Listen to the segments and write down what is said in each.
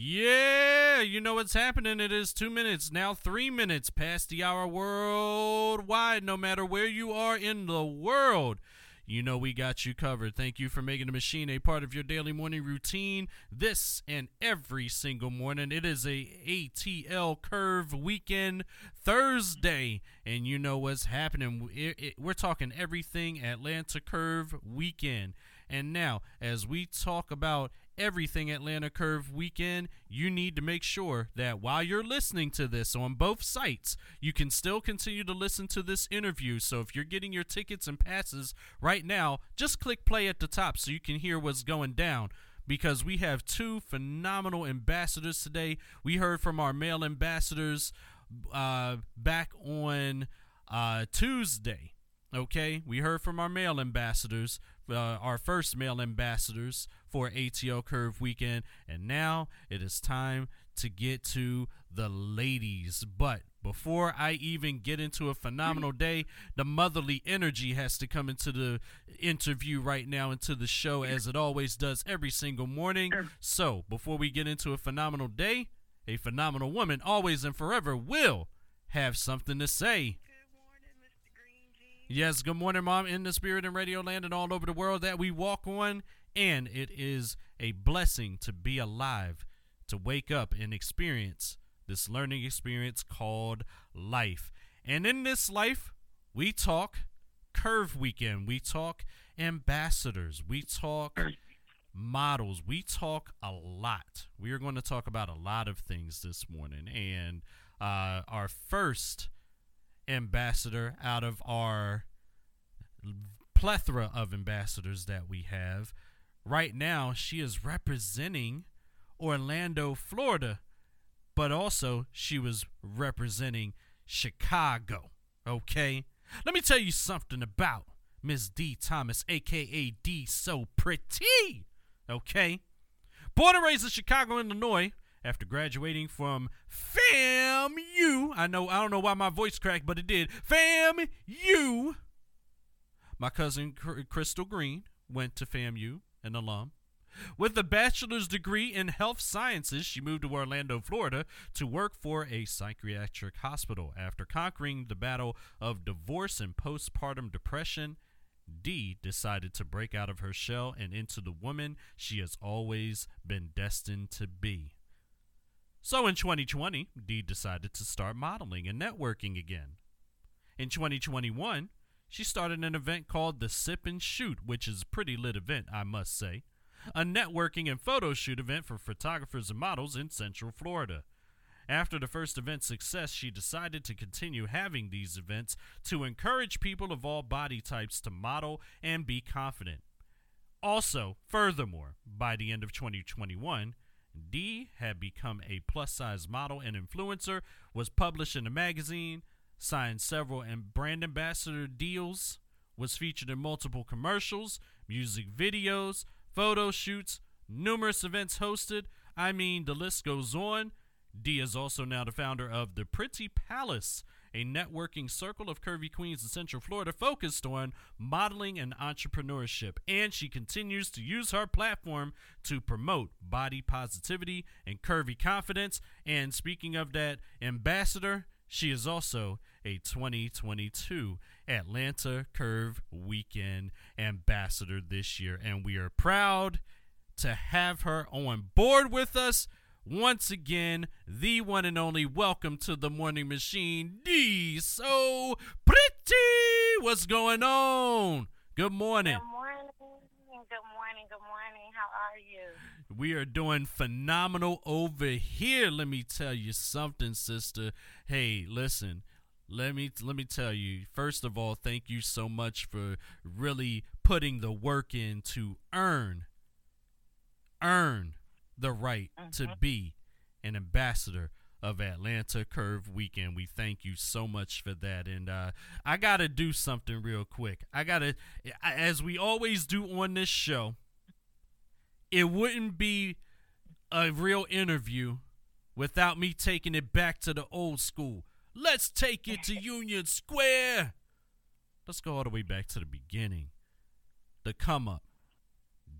Yeah, you know what's happening. It is two minutes, now three minutes past the hour worldwide, no matter where you are in the world. You know we got you covered. Thank you for making the machine a part of your daily morning routine. This and every single morning. It is a ATL Curve weekend Thursday, and you know what's happening. We're talking everything Atlanta Curve weekend. And now, as we talk about everything Atlanta Curve weekend, you need to make sure that while you're listening to this on both sites, you can still continue to listen to this interview. So if you're getting your tickets and passes right now, just click play at the top so you can hear what's going down. Because we have two phenomenal ambassadors today. We heard from our male ambassadors uh, back on uh, Tuesday. Okay, we heard from our male ambassadors, uh, our first male ambassadors for ATL Curve weekend, and now it is time to get to the ladies. But before I even get into a phenomenal day, the motherly energy has to come into the interview right now, into the show, as it always does every single morning. So before we get into a phenomenal day, a phenomenal woman, always and forever, will have something to say. Yes, good morning, Mom, in the spirit and radio land and all over the world that we walk on. And it is a blessing to be alive, to wake up and experience this learning experience called life. And in this life, we talk Curve Weekend, we talk ambassadors, we talk models, we talk a lot. We are going to talk about a lot of things this morning. And uh, our first ambassador out of our plethora of ambassadors that we have. Right now, she is representing Orlando, Florida, but also she was representing Chicago. Okay? Let me tell you something about Miss D. Thomas, aka D So Pretty. Okay? Born and raised in Chicago, Illinois, after graduating from FAMU. I know I don't know why my voice cracked, but it did. FAMU. My cousin Crystal Green went to FAMU, an alum. With a bachelor's degree in health sciences, she moved to Orlando, Florida to work for a psychiatric hospital. After conquering the battle of divorce and postpartum depression, Dee decided to break out of her shell and into the woman she has always been destined to be. So in 2020, Dee decided to start modeling and networking again. In 2021, she started an event called the Sip and Shoot, which is a pretty lit event, I must say. A networking and photo shoot event for photographers and models in Central Florida. After the first event's success, she decided to continue having these events to encourage people of all body types to model and be confident. Also, furthermore, by the end of 2021, Dee had become a plus size model and influencer, was published in a magazine, signed several and brand ambassador deals, was featured in multiple commercials, music videos, photo shoots, numerous events hosted. I mean, the list goes on. D is also now the founder of the Pretty Palace, a networking circle of curvy queens in Central Florida focused on modeling and entrepreneurship. And she continues to use her platform to promote body positivity and curvy confidence. And speaking of that ambassador, she is also a 2022 Atlanta Curve Weekend ambassador this year, and we are proud to have her on board with us once again, the one and only welcome to the morning machine, D so pretty. What's going on? Good morning. Good morning. Good morning. Good morning. How are you? We are doing phenomenal over here. Let me tell you something, sister. Hey, listen. Let me let me tell you. First of all, thank you so much for really putting the work in to earn earn the right mm-hmm. to be an ambassador of Atlanta Curve Weekend. We thank you so much for that. And uh, I got to do something real quick. I got to, as we always do on this show, it wouldn't be a real interview without me taking it back to the old school. Let's take it to Union Square. Let's go all the way back to the beginning. The come up.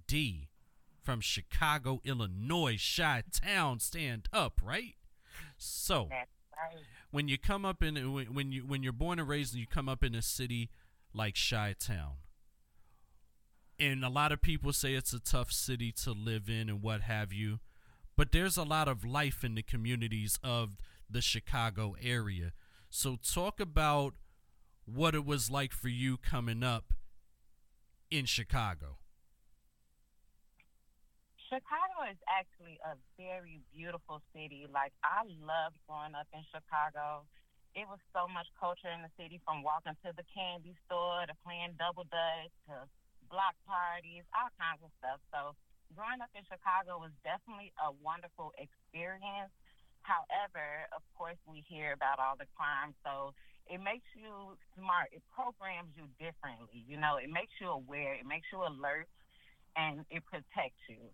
D from Chicago, Illinois, Chi Town, stand up, right? So, when you come up in when when you when you're born and raised and you come up in a city like Chi Town, and a lot of people say it's a tough city to live in and what have you, but there's a lot of life in the communities of the Chicago area. So talk about what it was like for you coming up in Chicago. Chicago is actually a very beautiful city. Like I loved growing up in Chicago. It was so much culture in the city from walking to the candy store to playing double dutch to block parties, all kinds of stuff. So growing up in Chicago was definitely a wonderful experience. However, of course, we hear about all the crime, so it makes you smart. It programs you differently. You know, it makes you aware. It makes you alert, and it protects you.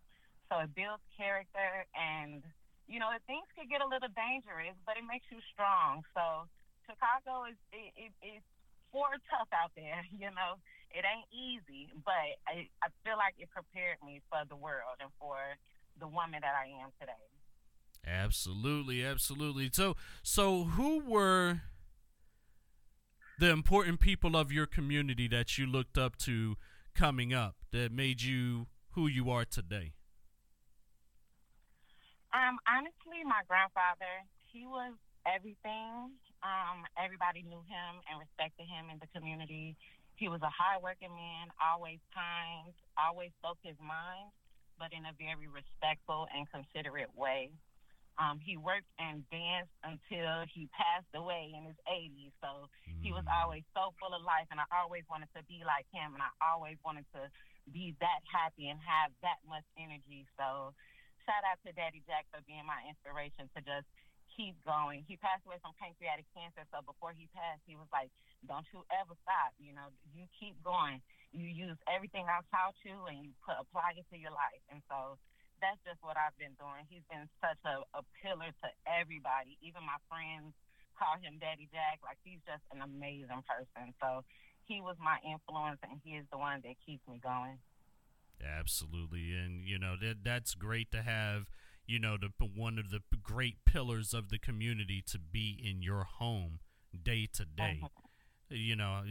So it builds character, and you know, things could get a little dangerous, but it makes you strong. So Chicago is it, it, it's for tough out there. You know, it ain't easy, but I, I feel like it prepared me for the world and for the woman that I am today. Absolutely, absolutely. So, so who were the important people of your community that you looked up to coming up that made you who you are today? Um, honestly, my grandfather, he was everything. Um, everybody knew him and respected him in the community. He was a hardworking man, always kind, always spoke his mind, but in a very respectful and considerate way. Um, he worked and danced until he passed away in his 80s. So he was Mm. always so full of life, and I always wanted to be like him, and I always wanted to be that happy and have that much energy. So shout out to Daddy Jack for being my inspiration to just keep going. He passed away from pancreatic cancer, so before he passed, he was like, "Don't you ever stop. You know, you keep going. You use everything I taught you, and you put apply it to your life." And so that's just what I've been doing. He's been such a, a pillar to everybody, even my friends call him Daddy Jack. Like he's just an amazing person. So he was my influence, and he is the one that keeps me going. Absolutely, and you know that that's great to have. You know, the one of the great pillars of the community to be in your home day to day. You know,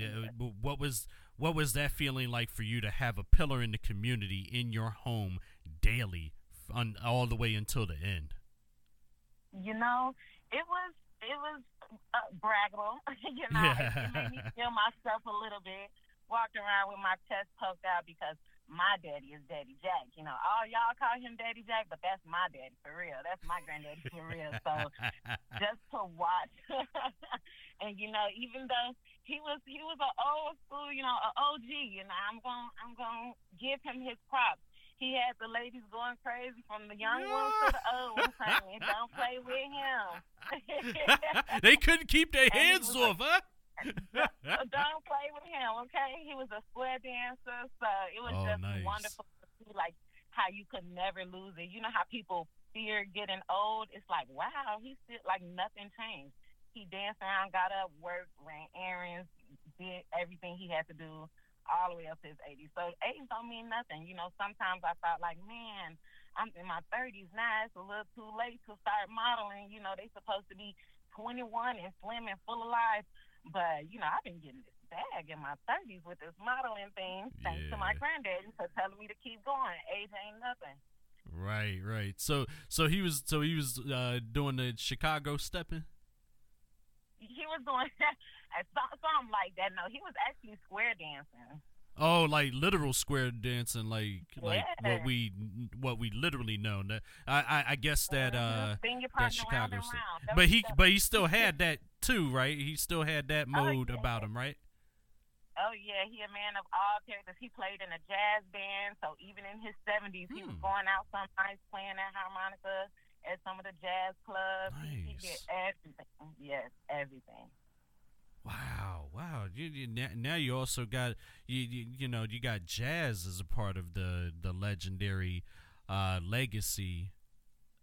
what was what was that feeling like for you to have a pillar in the community in your home daily, on, all the way until the end? You know, it was it was uh, braggable. you know, it, it made me feel myself a little bit. Walked around with my chest poked out because my daddy is Daddy Jack. You know, all y'all call him Daddy Jack, but that's my daddy for real. That's my granddaddy for real. So just to watch, and you know, even though he was he was an old school, you know, an OG, You know, I'm going to I'm going to give him his props. He had the ladies going crazy from the young ones to the old ones saying, "Don't play with him." they couldn't keep their And he hands off, huh? Don't play with him, okay? He was a square dancer, so it was Oh, just nice. wonderful to see, like how you could never lose it. You know how people fear getting old? It's like, wow, he still like nothing changed. He danced around, got up, worked, ran errands, did everything he had to do all the way up to his 80s. So age don't mean nothing. You know, sometimes I thought like, man, I'm in my 30s now. It's a little too late to start modeling. You know, they supposed to be 21 and slim and full of life. But, you know, I've been getting this bag in my 30s with this modeling thing thanks to my granddaddy for telling me to keep going. Age ain't nothing. Right, right. So, so he was, so he was uh, doing the Chicago stepping. He was doing so- something like that. No, he was actually square dancing. Oh, like literal square dancing, like like what we what we literally know. I I, I guess that uh that round Chicago round. That But he stuff- but he still had that too, right? He still had that Oh, mode yeah. about him, right? Oh yeah, he a man of all characters. He played in a jazz band, so even in his seventies, he was Hmm. going out some nights playing that harmonica at some of the jazz clubs. He, he did Nice. everything. Yes, everything. Wow, wow. You, you now, you also got you, you you know you got jazz as a part of the the legendary uh, legacy.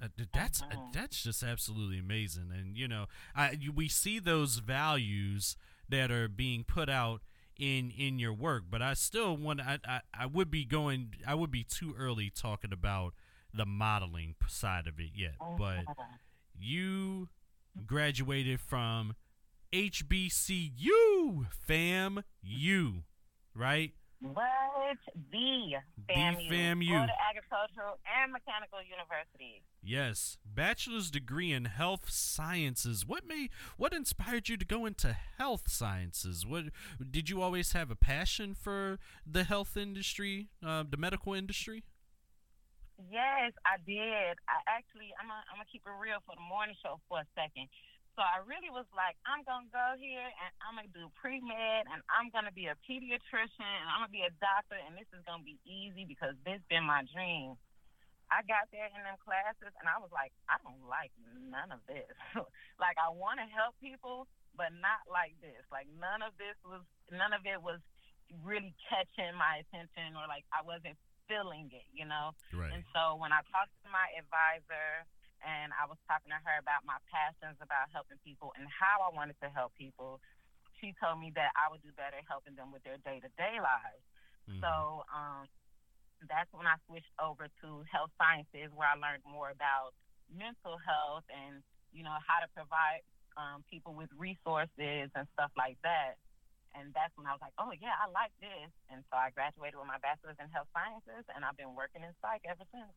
Uh, that's uh, that's just absolutely amazing, and you know I you, we see those values that are being put out in in your work, but I still want I, I I would be going I would be too early talking about the modeling side of it yet, but you graduated from HBCU, fam, you, right? What? The FAMU. The FAMU. Florida Agricultural and Mechanical University. Yes, bachelor's degree in health sciences. What made what inspired you to go into health sciences? What did you always have a passion for the health industry, uh, the medical industry? Yes, I did. I actually, I'm gonna, I'm gonna keep it real for the morning show for a second. So I really was like, I'm gonna go here and I'm gonna do pre med and I'm gonna be a pediatrician and I'm gonna be a doctor and this is gonna be easy because this been my dream. I got there in them classes and I was like, I don't like none of this. like I want to help people, but not like this. Like none of this was, none of it was really catching my attention or like I wasn't feeling it, you know. Right. And so when I talked to my advisor and I was talking to her about my passions about helping people and how I wanted to help people, she told me that I would do better helping them with their day to day lives. Mm-hmm. So um, that's when I switched over to health sciences, where I learned more about mental health and you know how to provide um, people with resources and stuff like that and that's when I was like, oh yeah, I like this. And so I graduated with my bachelor's in health sciences, and I've been working in psych ever since.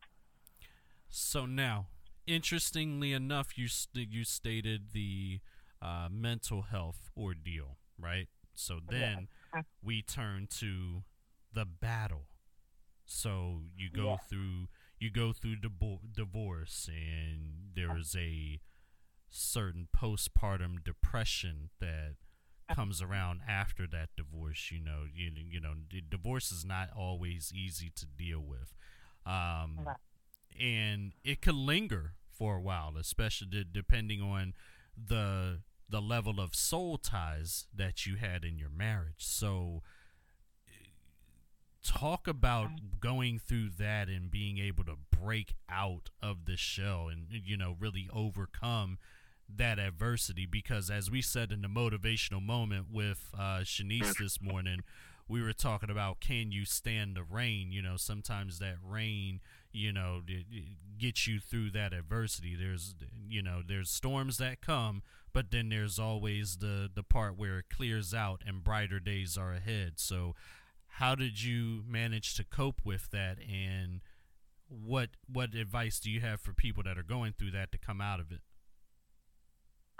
So now, interestingly enough, you st- you stated the uh, mental health ordeal, right? So then yeah. we turn to the battle. So you go yeah. through you go through divo- divorce, and there is a certain postpartum depression that comes around after that divorce. You know, you, you know, divorce is not always easy to deal with, um, and it could linger for a while, especially depending on the the level of soul ties that you had in your marriage. So talk about going through that and being able to break out of the shell and you know really overcome that adversity because as we said in the motivational moment with uh Shanice this morning we were talking about can you stand the rain you know sometimes that rain you know get you through that adversity there's you know there's storms that come but then there's always the the part where it clears out and brighter days are ahead so how did you manage to cope with that and what what advice do you have for people that are going through that to come out of it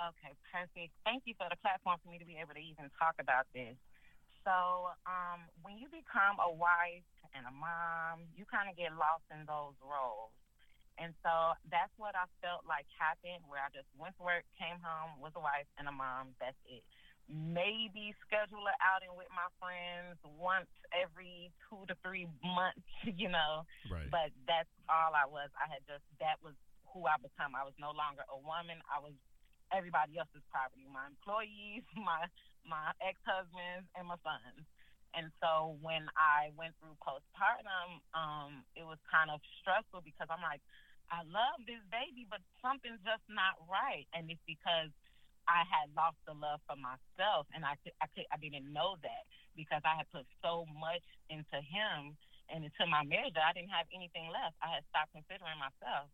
Okay, perfect. Thank you for the platform for me to be able to even talk about this. So, um, when you become a wife and a mom, you kind of get lost in those roles. And so that's what I felt like happened, where I just went to work, came home, was a wife and a mom. That's it. Maybe schedule an outing with my friends once every two to three months, you know. Right. But that's all I was. I had just, that was who I become. I was no longer a woman. I was everybody else's property, my employees, my my ex husbands, and my sons. And so when I went through postpartum, um, it was kind of stressful because I'm like, I love this baby, but something's just not right, and it's because I had lost the love for myself, and I I could, I didn't know that because I had put so much into him and into my marriage that I didn't have anything left. I had stopped considering myself.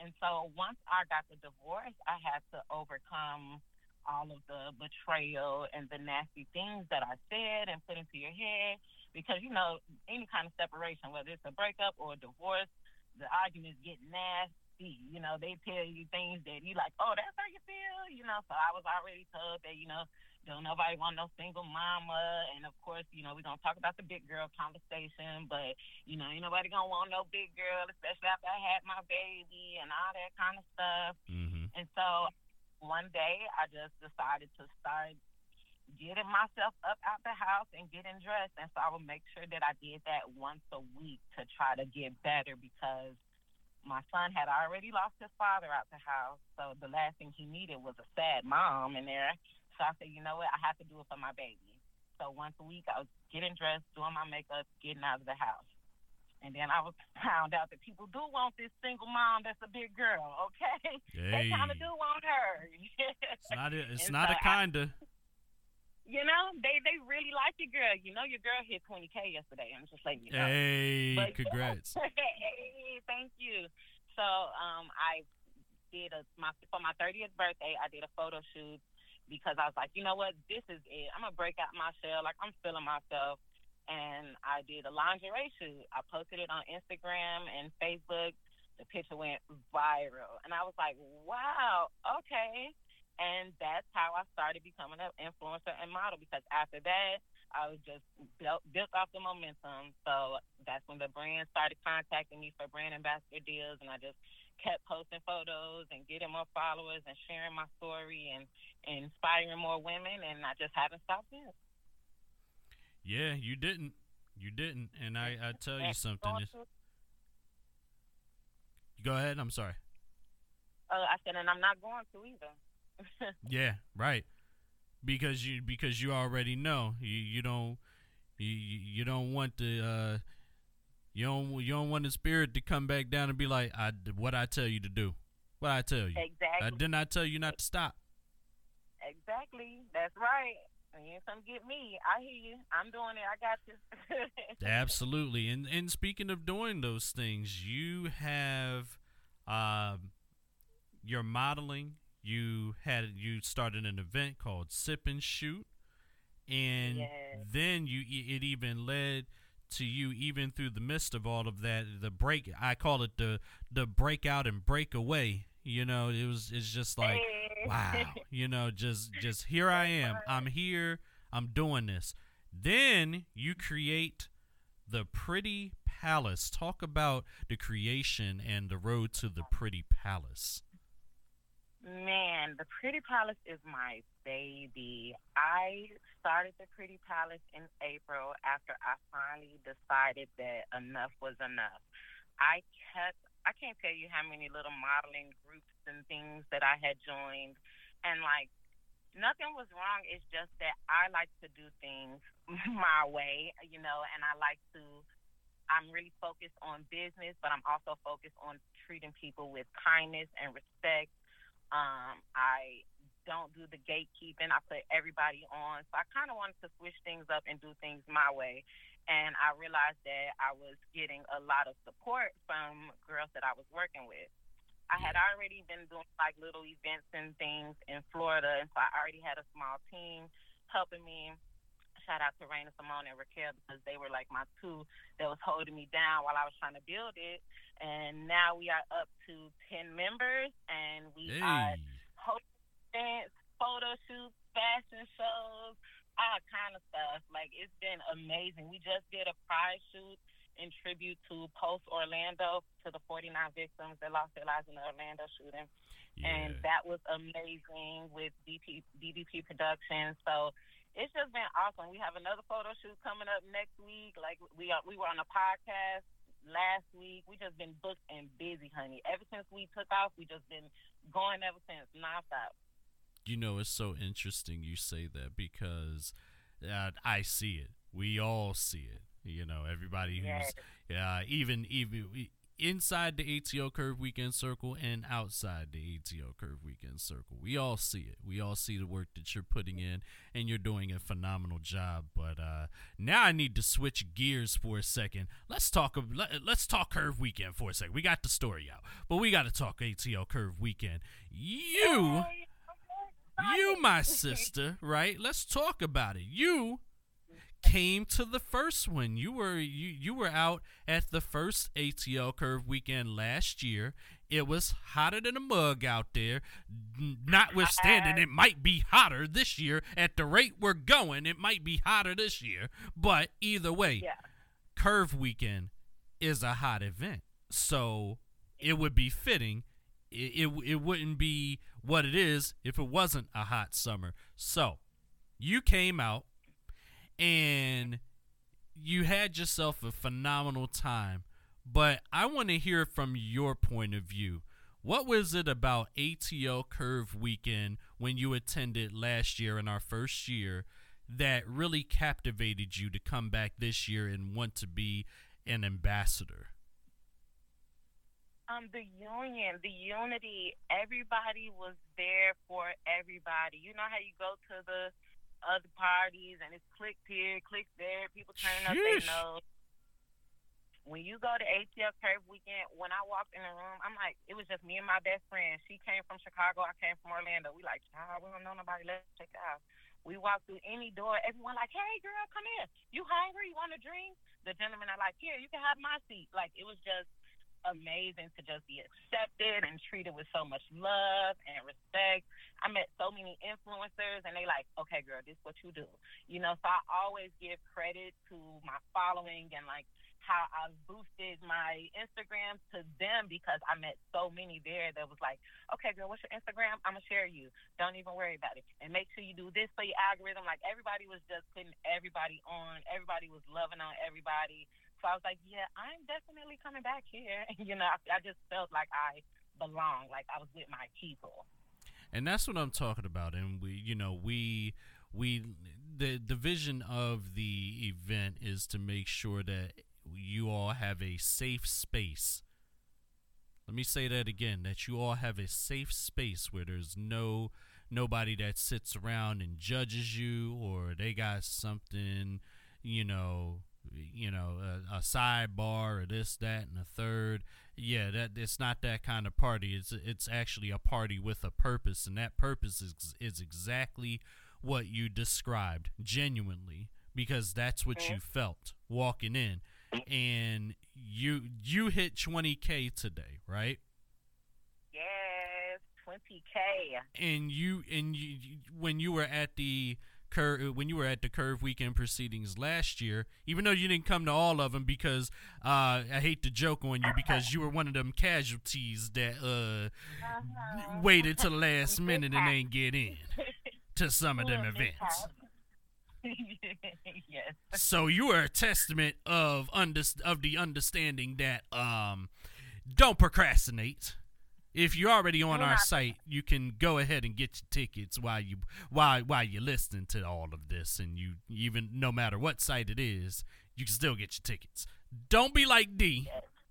And so once I got the divorce, I had to overcome all of the betrayal and the nasty things that I said and put into your head. Because, you know, any kind of separation, whether it's a breakup or a divorce, the arguments get nasty. You know, they tell you things that you like, oh, that's how you feel. You know, so I was already told that, you know, don't nobody want no single mama. And of course, you know, we're gonna talk about the big girl conversation, but you know, ain't nobody gonna want no big girl, especially after I had my baby and all that kind of stuff. Mm-hmm. And so one day I just decided to start getting myself up out the house and getting dressed. And so I would make sure that I did that once a week to try to get better because my son had already lost his father out the house. So the last thing he needed was a sad mom in there. So I said, you know what? I have to do it for my baby. So once a week, I was getting dressed, doing my makeup, getting out of the house. And then I was found out that people do want this single mom that's a big girl. Okay, hey. they kind of do want her. it's not. A, it's not a kinda. you know, they they really like your girl. You know, your girl hit 20k yesterday. I'm just letting you know. Hey, but, congrats. hey, thank you. So, um, I did a my for my 30th birthday. I did a photo shoot because I was like, you know what, this is it. I'm gonna break out my shell. Like I'm feeling myself. And I did a lingerie shoot. I posted it on Instagram and Facebook. The picture went viral, and I was like, wow, okay and that's how I started becoming an influencer and model because after that, I was just built, built off the momentum. So that's when the brand started contacting me for brand ambassador deals, and I just kept posting photos and getting more followers and sharing my story and, and inspiring more women, and I just haven't stopped since. Yeah, you didn't. You didn't. And I, I tell you something. Go ahead. I'm sorry. Uh, I said, and I'm not going to either. yeah, right. Because you because you already know you you don't you you don't want the uh you don't you don't want the spirit to come back down and be like I what I tell you to do. What I tell you. Exactly. I did not I tell you not to stop. Exactly. That's right. You come get me. I hear you. I'm doing it. I got you. Absolutely. And and speaking of doing those things, you have um your modeling you had you started an event called Sip and Shoot, and yes. then you it even led to you even through the midst of all of that the break I call it the the breakout and breakaway. You know, it was it's just like wow, you know, just just here I am. I'm here. I'm doing this. Then you create the Pretty Palace. Talk about the creation and the road to the Pretty Palace. Man, the Pretty Palace is my baby. I started the Pretty Palace in April after I finally decided that enough was enough. I kept, I can't tell you how many little modeling groups and things that I had joined. And like, nothing was wrong. It's just that I like to do things my way, you know, and I like to, I'm really focused on business, but I'm also focused on treating people with kindness and respect um, I don't do the gatekeeping. I put everybody on. So I kind of wanted to switch things up and do things my way. And I realized that I was getting a lot of support from girls that I was working with. I had already been doing like little events and things in Florida, and so I already had a small team helping me. Shout out to Raina Simone and Raquel because they were like my two that was holding me down while I was trying to build it and now we are up to 10 members, and we hey. are hosting photo shoots, fashion shows, all kind of stuff. Like, it's been amazing. We just did a Pride shoot in tribute to Pulse Orlando, to the 49 victims that lost their lives in the Orlando shooting. Yeah. And that was amazing with DP, DDP Productions. So it's just been awesome. We have another photo shoot coming up next week. Like we are, we were on a podcast last week. We just been booked and busy, honey. Ever since we took off, we just been going ever since, nonstop. You know, it's so interesting you say that because uh, I see it. We all see it. You know, everybody who's yes. uh, even even inside the ATL Curve Weekend Circle and outside the ATL Curve Weekend Circle. We all see it. We all see the work that you're putting in, and you're doing a phenomenal job. But uh, now I need to switch gears for a second. Let's talk. Let, let's talk Curve Weekend for a second. We got the story out, but we got to talk ATL Curve Weekend. You, you, my sister, right? Let's talk about it. You came to the first one. You were you you were out at the first ATL Curve weekend last year. It was hotter than a mug out there. Notwithstanding, it might be hotter this year. At the rate we're going, it might be hotter this year. But either way, yeah. Curve Weekend is a hot event, so it would be fitting. It, it, it wouldn't be what it is if it wasn't a hot summer. So you came out and you had yourself a phenomenal time. But I want to hear from your point of view. What was it about ATL Curve Weekend when you attended last year in our first year that really captivated you to come back this year and want to be an ambassador? Um, the union, the unity, everybody was there for everybody. You know how you go to the other parties, and it's clicked here, clicked there. People turning up their Sheesh. nose. When you go to ATL Curve Weekend, when I walked in the room, I'm like, it was just me and my best friend. She came from Chicago, I came from Orlando. We like, child, we don't know nobody. Let's check it out. We walk through any door, everyone like, hey girl, come here. You hungry? You want a drink? The gentlemen are like, here, you can have my seat. Like it was just amazing to just be accepted and treated with so much love and respect. I met so many influencers and they like, okay, girl, this is what you do. You know, so I always give credit to my following and like how I boosted my Instagram to them because I met so many there that was like, okay, girl, what's your Instagram? I'm gonna share you. Don't even worry about it. And make sure you do this for your algorithm. Like everybody was just putting everybody on. Everybody was loving on everybody. So I was like, yeah, I'm definitely coming back here. you know, I, I just felt like I belonged, like I was with my people. and that's what I'm talking about. And we, you know, we we the the vision of the event is to make sure that you all have a safe space. Let me say that again: that you all have a safe space where there's no nobody that sits around and judges you, or they got something, you know, you know, a, a sidebar or this, that, and a third. Yeah, that it's not that kind of party. It's it's actually a party with a purpose, and that purpose is is exactly what you described, genuinely, because that's what you mm-hmm. felt walking in, and you you hit 20k today, right? Yes, 20K. and you and you, you- when you were at the curve when you were at the curve weekend proceedings last year even though you didn't come to all of them because uh, i hate to joke on you because you were one of them casualties that uh, waited till the last minute and ain't get in to some of them events yes. so you are a testament of under, of the understanding that um don't procrastinate. If you're already on our site, you can go ahead and get your tickets while you while while you're listening to all of this, and you even no matter what site it is, you can still get your tickets. Don't be like D,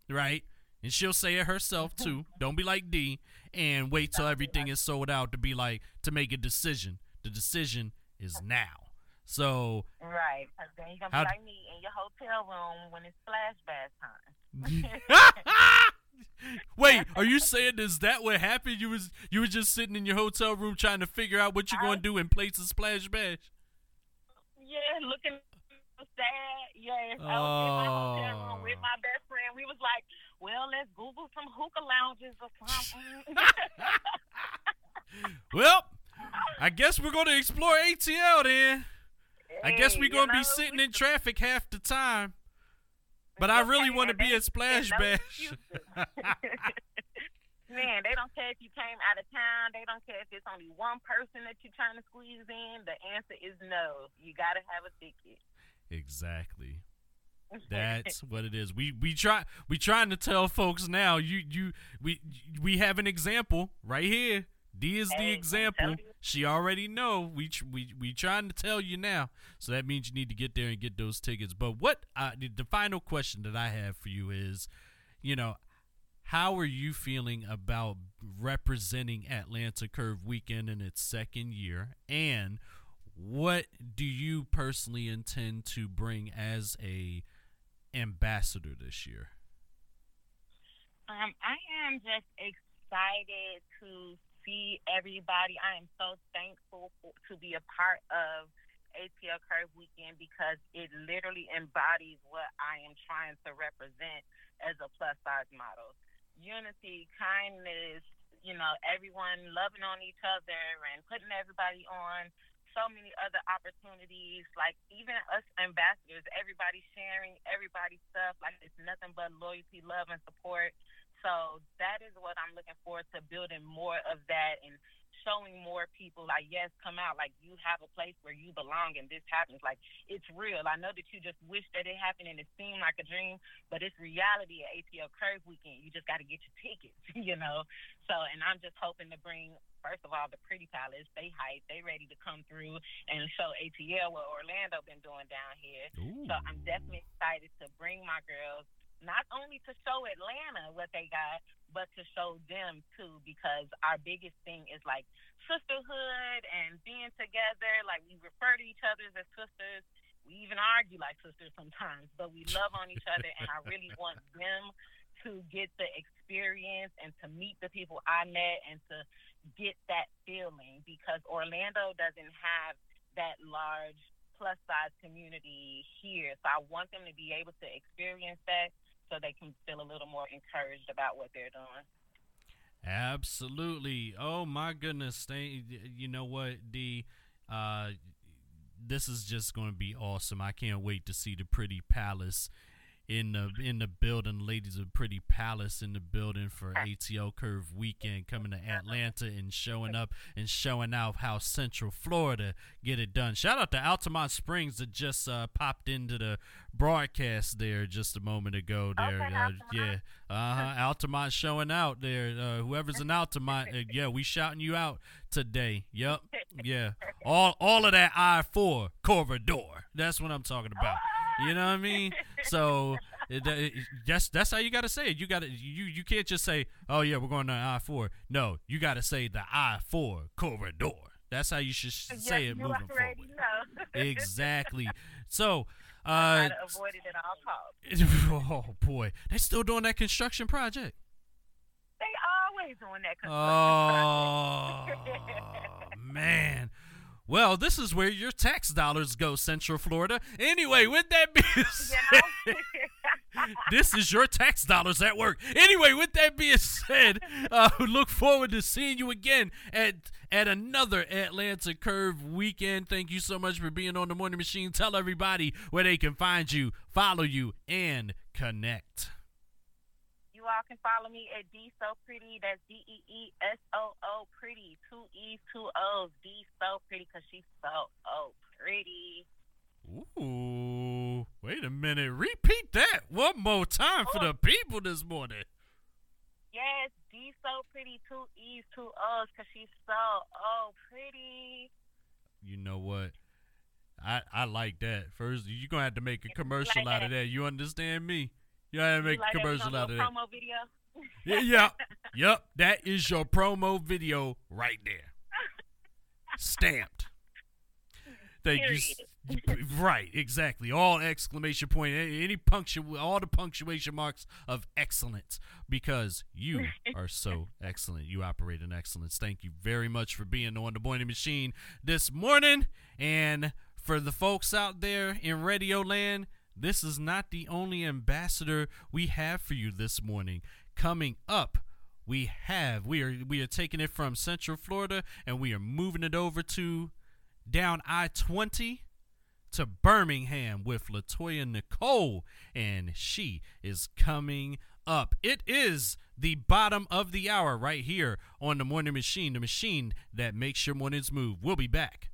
right? And she'll say it herself too. Don't be like D and wait till everything is sold out to be like to make a decision. The decision is now. So Right. then you're going to How- be like me in your hotel room when it's Splash Bash time. Wait, are you saying is that what happened? You was you was just sitting in your hotel room trying to figure out what you're going to do in place of Splash Bash? Yeah, looking sad. Yes, I was in my hotel room Oh. with my best friend. We was like, well, let's Google some hookah lounges or something. Well, I guess we're going to explore ATL then. I guess we're going to be sitting in traffic half the time. But I really want to be at Splash Bash. Man, they don't care if you came out of town. They don't care if it's only one person that you're trying to squeeze in. The answer is no. You got to have a ticket. exactly. That's what it is. We we try we trying to tell folks now. You you we we have an example right here. D is the Hey, I'm example. She already know. We we we trying to tell you now. So that means you need to get there and get those tickets. But what uh, the, the final question that I have for you is, you know, how are you feeling about representing Atlanta Curve Weekend in its second year? And what do you personally intend to bring as a ambassador this year? Um, I am just excited to see everybody. I am so thankful for, to be a part of ATL Curve Weekend because it literally embodies what I am trying to represent as a plus size model. Unity, kindness, you know, everyone loving on each other and putting everybody on so many other opportunities. Like even us ambassadors, everybody sharing everybody's stuff. Like it's nothing but loyalty, love, and support. So that is what I'm looking forward to building more of that and showing more people like yes come out like you have a place where you belong and this happens. Like it's real. I know that you just wish that it happened and it seemed like a dream but it's reality at atl curve weekend. You just got to get your tickets you know? So and i'm just hoping to bring first of all the pretty palace. They hype. They ready to come through and show atl what orlando been doing down here. So I'm definitely excited to bring my girls not only to show Atlanta what they got, but to show them too, because our biggest thing is like sisterhood and being together. Like we refer to each other as sisters. We even argue like sisters sometimes, but we love on each other, and I really want them to get the experience and to meet the people I met and to get that feeling because Orlando doesn't have that large plus size community here. So I want them to be able to experience that so they can feel a little more encouraged about what they're doing. Absolutely. Oh my goodness. You know what, D? Uh, this is just going to be awesome. I can't wait to see the pretty palace in the in the building. Ladies of Pretty Palace in the building for ATL Curve weekend coming to Atlanta and showing up and showing out how Central Florida get it done. Shout out to Altamonte Springs that just uh, popped into the broadcast there just a moment ago. There, okay, uh, yeah, uh huh. Altamonte showing out there. Uh, whoever's in Altamonte, uh, yeah, we shouting you out today. Yep, yeah. All all of that I four corridor. That's what I'm talking about. You know what I mean? So it, it, that's that's how you got to say it. You got to you you can't just say, "Oh yeah, we're going to I four. No, you got to say the I four corridor. That's how you should say it moving forward. Exactly. So. Uh, avoid it at all costs. oh boy, they still doing that construction project. They always doing that construction oh, project. man. Well, this is where your tax dollars go, Central Florida. Anyway, with that being said, this is your tax dollars at work. Anyway, with that being said, uh, look forward to seeing you again at at another Atlanta Curve weekend. Thank you so much for being on the Morning Machine. Tell everybody where they can find you, follow you, and connect. You all can follow me at D So Pretty. That's D E E S O O Pretty. Two E's, two O's. D So Pretty because she's so oh pretty. Ooh, wait a minute. Repeat that one more time for the people this morning. Yes, D So Pretty. Two E's, two O's because she's so oh pretty. You know what? I, I like that. First, you're gonna have to make a commercial like out of that. You understand me? You gotta make like a commercial out of that. Promo video. yeah, yeah, yep. That is your promo video right there, stamped. Thank Period. you. Right, exactly. All exclamation point, any punctu, all the punctuation marks of excellence, because you are so excellent. You operate in excellence. Thank you very much for being on the morning machine this morning, and for the folks out there in Radio Land this is not the only ambassador we have for you this morning. Coming up, we have we are we are taking it from Central Florida and we are moving it over to down I-20 to Birmingham with Latoya Nicole and she is coming up. It is the bottom of the hour right here on the Morning Machine, the machine that makes your mornings move. We'll be back